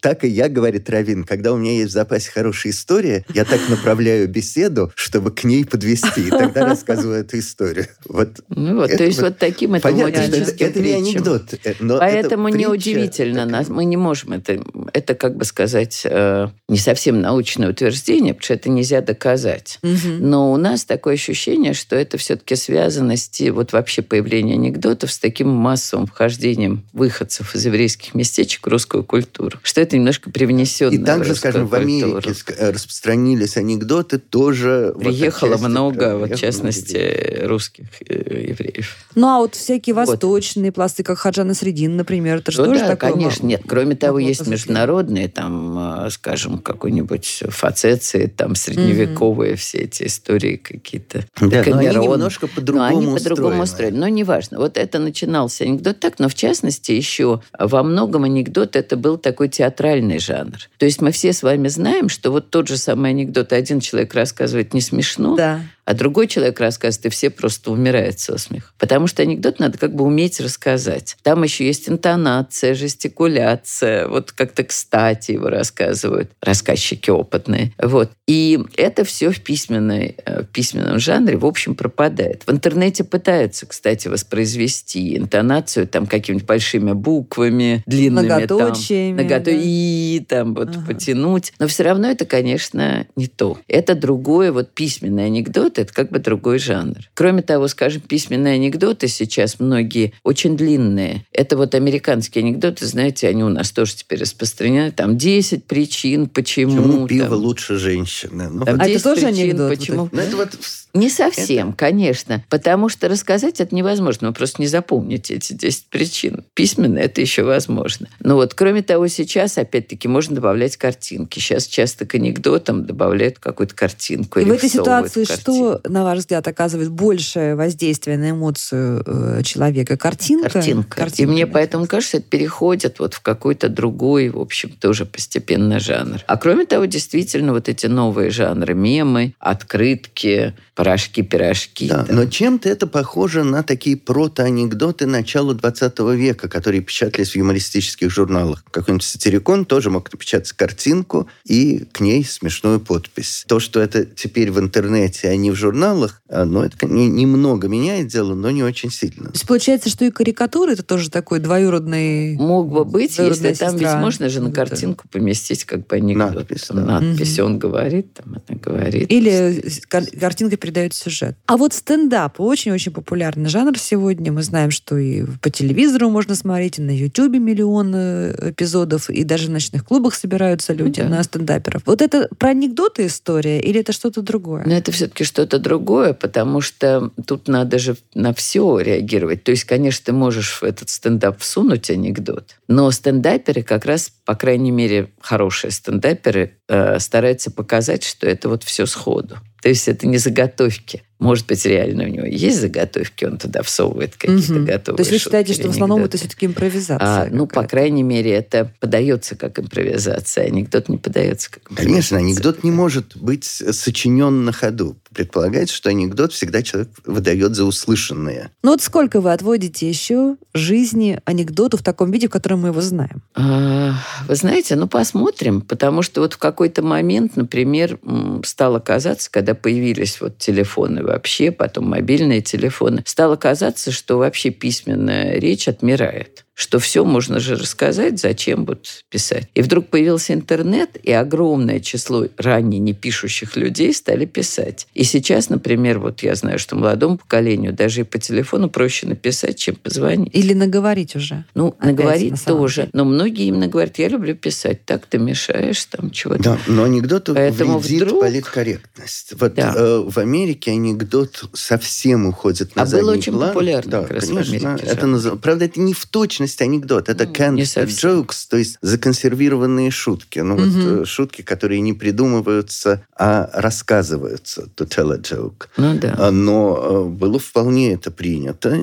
Так и я, говорит Равин, когда у меня есть в запасе хорошая история, я так направляю беседу, чтобы к ней подвести. И тогда рассказываю эту историю. Вот Ну вот, то есть вот вот таким Понятно, что это, это не анекдот. э, но Поэтому это неудивительно, нас, мы не можем это, это как бы сказать, э, не совсем научное утверждение, потому что это нельзя доказать. Мгм. Но у нас такое ощущение, что это все-таки связано с вот вообще появление анекдотов с таким массовым вхождением выходцев из еврейских местечек в русскую культуру. Что это немножко привнесенное И также, скажем, в Америке э, распространились анекдоты тоже. вот Приехало отчасти, много, да, вот, в приехало частности, много русских э, евреев. Ну, а вот всякие Вот. восточные пласты, как Хаджана Средин, например, это же Ну тоже да, такое... конечно. Нет, кроме того, есть международные, там, э, скажем, какой-нибудь фацеции, там, средневековые все эти истории какие-то. Да, но они немножко Но по-другому они по-другому устроены. устроены. Но неважно. Вот это начинался анекдот так, но в частности еще во многом анекдот это был такой театральный жанр. То есть мы все с вами знаем, что вот тот же самый анекдот один человек рассказывает не смешно, Да. А другой человек рассказывает, и все просто умирают со смеха. Потому что анекдот надо как бы уметь рассказать. Там еще есть интонация, жестикуляция. Вот как-то кстати его рассказывают рассказчики опытные. Вот. И это все в, письменной, э, в письменном жанре, в общем, пропадает. В интернете пытаются, кстати, воспроизвести интонацию там какими-нибудь большими буквами, длинными. Многоточиями, Там, многото- да. И там вот Ага. потянуть. Но все равно это, конечно, не то. Это другое, вот письменный анекдот, это как бы другой жанр. Кроме того, скажем, письменные анекдоты сейчас многие очень длинные. Это вот американские анекдоты, знаете, они у нас тоже теперь распространены. Там 10 причин, почему. Почему пиво там, лучше женщины? Ну, там вот- А это 10 тоже причин, анекдот, вот почему. ну, это вот Не совсем, конечно. Потому что рассказать это невозможно. Вы просто не запомните эти 10 причин. Письменно это еще возможно. Но вот, кроме того, сейчас, опять-таки, можно добавлять картинки. Сейчас часто к анекдотам добавляют какую-то картинку. И в этой ситуации что что, на ваш взгляд, оказывает большее воздействие на эмоцию э, человека? Картинка? Картинка. Картинка, И мне да. поэтому кажется, это переходит вот в какой-то другой, в общем, тоже постепенно жанр. А кроме того, действительно, вот эти новые жанры, мемы, открытки, порошки, пирожки. Да, там. но чем-то это похоже на такие протоанекдоты начала 20 века, которые печатались в юмористических журналах. Какой-нибудь сатирикон тоже мог напечатать картинку и к ней смешную подпись. То, что это теперь в интернете, а не в журналах, а, ну, это не- немного меняет дело, но не очень сильно. То есть получается, что и карикатура это тоже такой двоюродный... Мог бы быть, если Двоюродная там сестра. ведь можно же на Да. картинку поместить как бы анекдот. Надпись, да. надпись. Он говорит, там она говорит. Или кар- картинка передает сюжет. А вот стендап очень-очень популярный жанр сегодня. Мы знаем, что и по телевизору можно смотреть, и на Ютубе миллион э, эпизодов, и даже в ночных клубах собираются люди Да. на стендаперов. Вот это про анекдоты история или это что-то другое? Но это все-таки что-то другое, потому что тут надо же на все реагировать. То есть, конечно, ты можешь в этот стендап всунуть анекдот, но стендаперы как раз, по крайней мере, хорошие стендаперы э, стараются показать, что это вот все сходу. То есть это не заготовки. Может быть, реально у него есть заготовки, он туда всовывает какие-то Мгм. готовые То есть вы считаете, шутки что в основном анекдоты. это все-таки импровизация? А, ну, по крайней мере, это подается как импровизация. Анекдот не подается как импровизация. Конечно, анекдот не может быть сочинен на ходу. Предполагается, что анекдот всегда человек выдает за услышанное. Ну вот сколько вы отводите еще жизни анекдоту в таком виде, в котором мы его знаем? А, Вы знаете, ну посмотрим, потому что вот в какой-то момент, например, стало казаться, когда появились вот телефоны вообще, потом мобильные телефоны, стало казаться, что вообще письменная речь отмирает что все можно же рассказать, зачем вот писать. И вдруг появился интернет, и огромное число ранее не пишущих людей стали писать. И сейчас, например, вот я знаю, что молодому поколению даже и по телефону проще написать, чем позвонить. Или наговорить уже? Ну, Опять, наговорить на тоже. деле. Но многие именно говорят, я люблю писать. Так ты мешаешь там чего-то. Да, но анекдоту Поэтому вредит вдруг- политкорректность. Вот Да. э, в Америке анекдот совсем уходит на А был задний очень план. популярный Да, как раз в конечно. Америке это Правда, это не в точности анекдот, это canned jokes, то есть законсервированные шутки. Ну, Мгм. вот э, шутки, которые не придумываются, а рассказываются. To tell a joke. Ну да. А, Но э, было вполне это принято.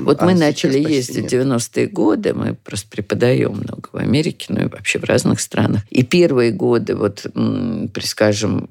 Вот А мы начали ездить в нет. 90-е годы, мы просто преподаем много в Америке, ну и вообще в разных странах. И первые годы, вот, скажем,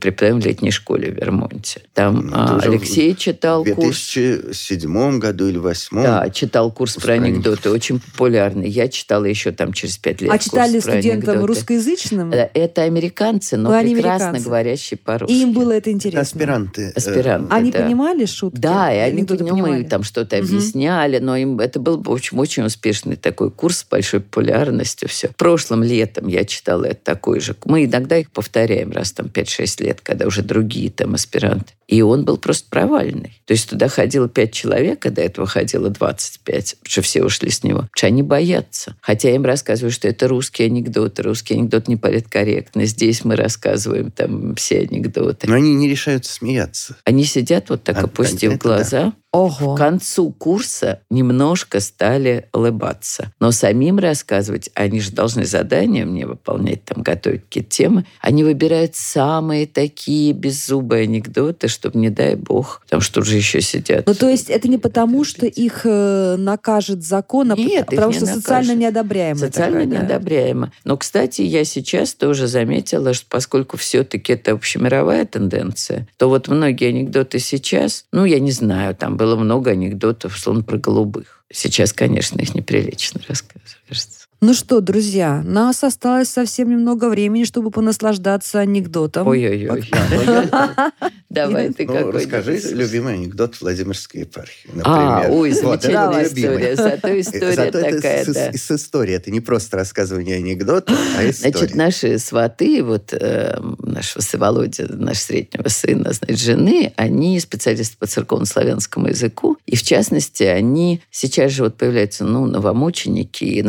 преподаем в летней школе в Вермонте. Там Ну, а, Алексей читал В курс. 2007 году или 2008 Да, читал курс про анекдоты, очень популярный. Я читала еще там через пять лет А читали студентам анекдоты. русскоязычным? Э, Это американцы, но Ну, они прекрасно американцы. говорящие по-русски. И им было это Это интересно? аспиранты. э, Аспиранты. Они да. понимали шутки? Да, и они ну, понимали? там что-то Мгм. объясняли, но им это был в общем очень успешный такой курс с большой популярностью. Все. Прошлым летом я читала это такой же. Мы иногда их повторяем раз там 5-6 лет, когда уже другие там аспиранты. И он был просто провальный. То есть туда ходило 5 человек, а до этого ходило 25, потому что все ушли с него. Потому что они боятся. Хотя я им рассказываю, что это русский анекдот, русский анекдот не политкорректный. Здесь мы рассказываем там все анекдоты. Но они не решаются смеяться. Они сидят вот так, А, опустив это да. глаза, Ого. к концу курса немножко стали улыбаться. Но самим рассказывать, они же должны задания мне выполнять, там, готовить какие-то темы. Они выбирают самые такие беззубые анекдоты, чтобы, не дай бог, потому что уже еще сидят. Ну, то есть это не потому, что их э, накажет закон, а Нет, потому не что социально накажет. неодобряемо. Социально такое, да. неодобряемо. Но, кстати, я сейчас тоже заметила, что поскольку все-таки это общемировая тенденция, то вот многие анекдоты сейчас, ну, я не знаю, там было много анекдотов, условно, про голубых. Сейчас, конечно, их неприлично рассказывать. Ну что, друзья, нас осталось совсем немного времени, чтобы понаслаждаться анекдотом. Ой-ой-ой. Давай ты Ну, какой расскажи любимый анекдот Владимирской епархии, А, ой, замечательная история. Зато история Зато это такая, с, да. с- историей. Это не просто рассказывание анекдота, а история. Значит, наши сваты, вот э, нашего Володя, наш среднего сына, значит, жены, они специалисты по церковно-славянскому языку. И, в частности, они сейчас же вот появляются, ну, новомученики, и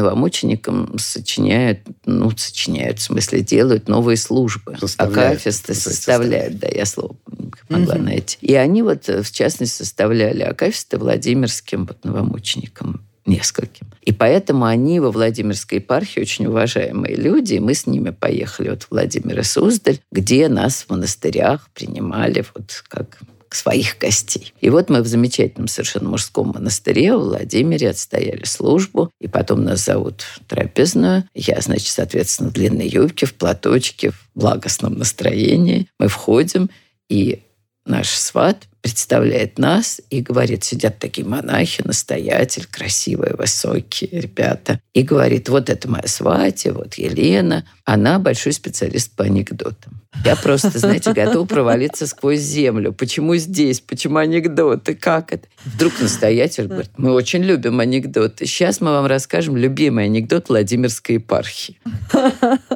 новомученикам сочиняют, ну, сочиняют, в смысле, делают новые службы. Составляют, Акафисты составляют, да, я слово могла Мгм. найти. И они вот, э, в частности, составляли акафисты Владимирским вот, новомученикам нескольким. И поэтому они во Владимирской епархии очень уважаемые люди, и мы с ними поехали вот в Владимир и Суздаль, где нас в монастырях принимали вот как своих гостей. И вот мы в замечательном совершенно мужском монастыре в Владимире отстояли службу, и потом нас зовут в трапезную. Я, значит, соответственно, в длинной юбке, в платочке, в благостном настроении. Мы входим, и наш сват представляет нас и говорит, сидят такие монахи, настоятель, красивые, высокие ребята, и говорит, вот это моя сватья, вот Елена, она большой специалист по анекдотам. Я просто, знаете, готов провалиться сквозь землю. Почему здесь? Почему анекдоты? Как это? Вдруг настоятель говорит, мы очень любим анекдоты. Сейчас мы вам расскажем любимый анекдот Владимирской епархии.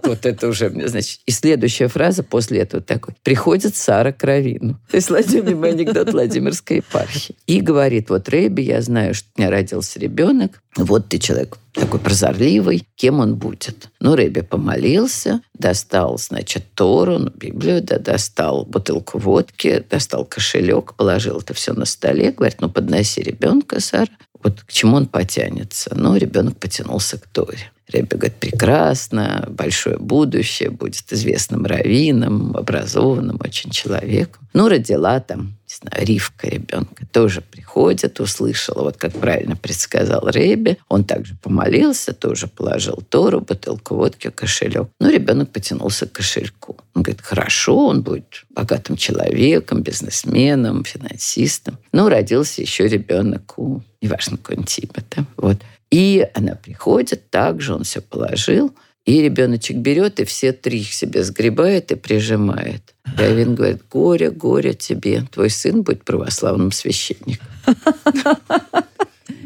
Вот это уже мне, значит. И следующая фраза после этого такой. Приходит Сара к Равину. То есть любимый анекдот Владимирской епархии. И говорит, вот Рэби, я знаю, что у меня родился ребенок. Вот ты человек такой прозорливый, кем он будет. Ну, Рэби помолился, достал, значит, Тору, ну, Библию, да, достал бутылку водки, достал кошелек, положил это все на столе, говорит, ну, подноси ребенка, Сара, вот к чему он потянется. Ну, ребенок потянулся к Торе. Рэбби говорит, прекрасно, большое будущее, будет известным раввином, образованным очень человеком. Ну, родила там, не знаю, Ривка ребенка, тоже приходит, услышала, вот как правильно предсказал Рэбби. Он также помолился, тоже положил Тору, бутылку водки, кошелек. Ну, ребенок потянулся к кошельку. Он говорит, хорошо, он будет богатым человеком, бизнесменом, финансистом. Ну, родился еще ребенок у неважно, какой-нибудь типа. Да? Вот. И она приходит, также он все положил, и ребеночек берет и все три себе сгребает и прижимает. Равин говорит, горе, горе тебе, твой сын будет православным священником.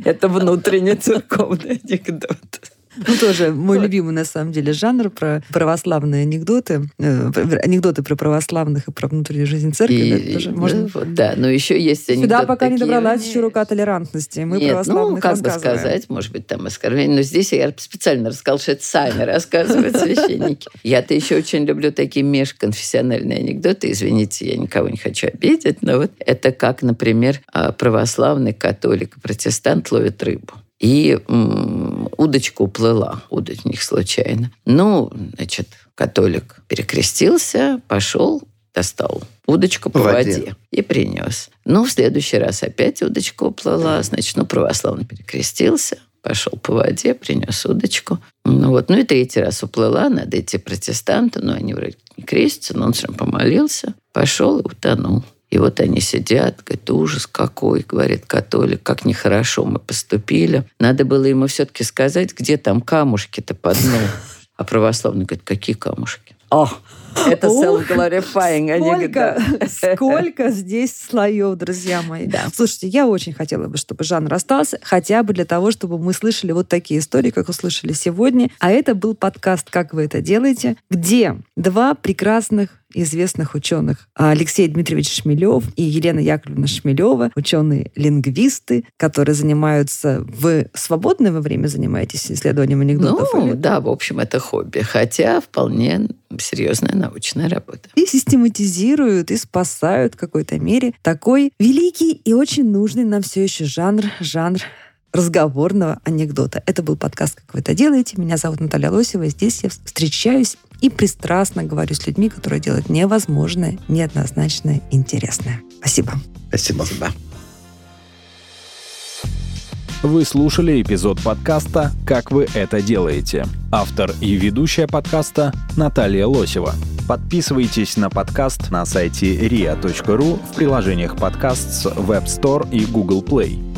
Это внутренний церковный анекдот. Ну, тоже мой любимый, на самом деле, жанр про православные анекдоты. Э, анекдоты про православных и про внутреннюю жизнь церкви. И, да, тоже можно... да, но еще есть анекдоты Сюда пока не добралась еще рука толерантности. Мы нет, православных ну, как бы сказать, может быть, там оскорбление. Но здесь я специально рассказал, что это сами рассказывают священники. Я-то еще очень люблю такие межконфессиональные анекдоты. Извините, я никого не хочу обидеть, но вот это как, например, а, православный католик, протестант ловит рыбу и удочка уплыла, удочь у них случайно. Ну, значит, католик перекрестился, пошел, достал удочку по, по воде. воде и принес. Ну, в следующий раз опять удочка уплыла, значит, ну, православный перекрестился, пошел по воде, принес удочку. Ну вот, ну и третий раз уплыла, надо идти протестанту, но они вроде не крестятся, но он все помолился, пошел и утонул. И вот они сидят, говорят, ужас какой, говорит католик, как нехорошо мы поступили. Надо было ему все-таки сказать, где там камушки-то по дну. А православный говорит, какие камушки? О, это self-glorifying сколько, сколько здесь слоев, друзья мои. Да. Слушайте, я очень хотела бы, чтобы жанр остался, хотя бы для того, чтобы мы слышали вот такие истории, как услышали сегодня. А это был подкаст «Как вы это делаете», где два прекрасных известных ученых Алексей Дмитриевич Шмелев и Елена Яковлевна Шмелева, ученые-лингвисты, которые занимаются в свободное время занимаетесь исследованием анекдотов? Ну, или? да, в общем, это хобби, хотя вполне серьезная научная работа. И систематизируют, и спасают в какой-то мере такой великий и очень нужный нам все еще жанр, жанр разговорного анекдота. Это был подкаст «Как вы это делаете?». Меня зовут Наталья Лосева. Здесь я встречаюсь и пристрастно говорю с людьми, которые делают невозможное, неоднозначное, интересное. Спасибо. Спасибо. Спасибо. Вы слушали эпизод подкаста «Как вы это делаете». Автор и ведущая подкаста Наталья Лосева. Подписывайтесь на подкаст на сайте ria.ru в приложениях подкаст с Web Store и Google Play.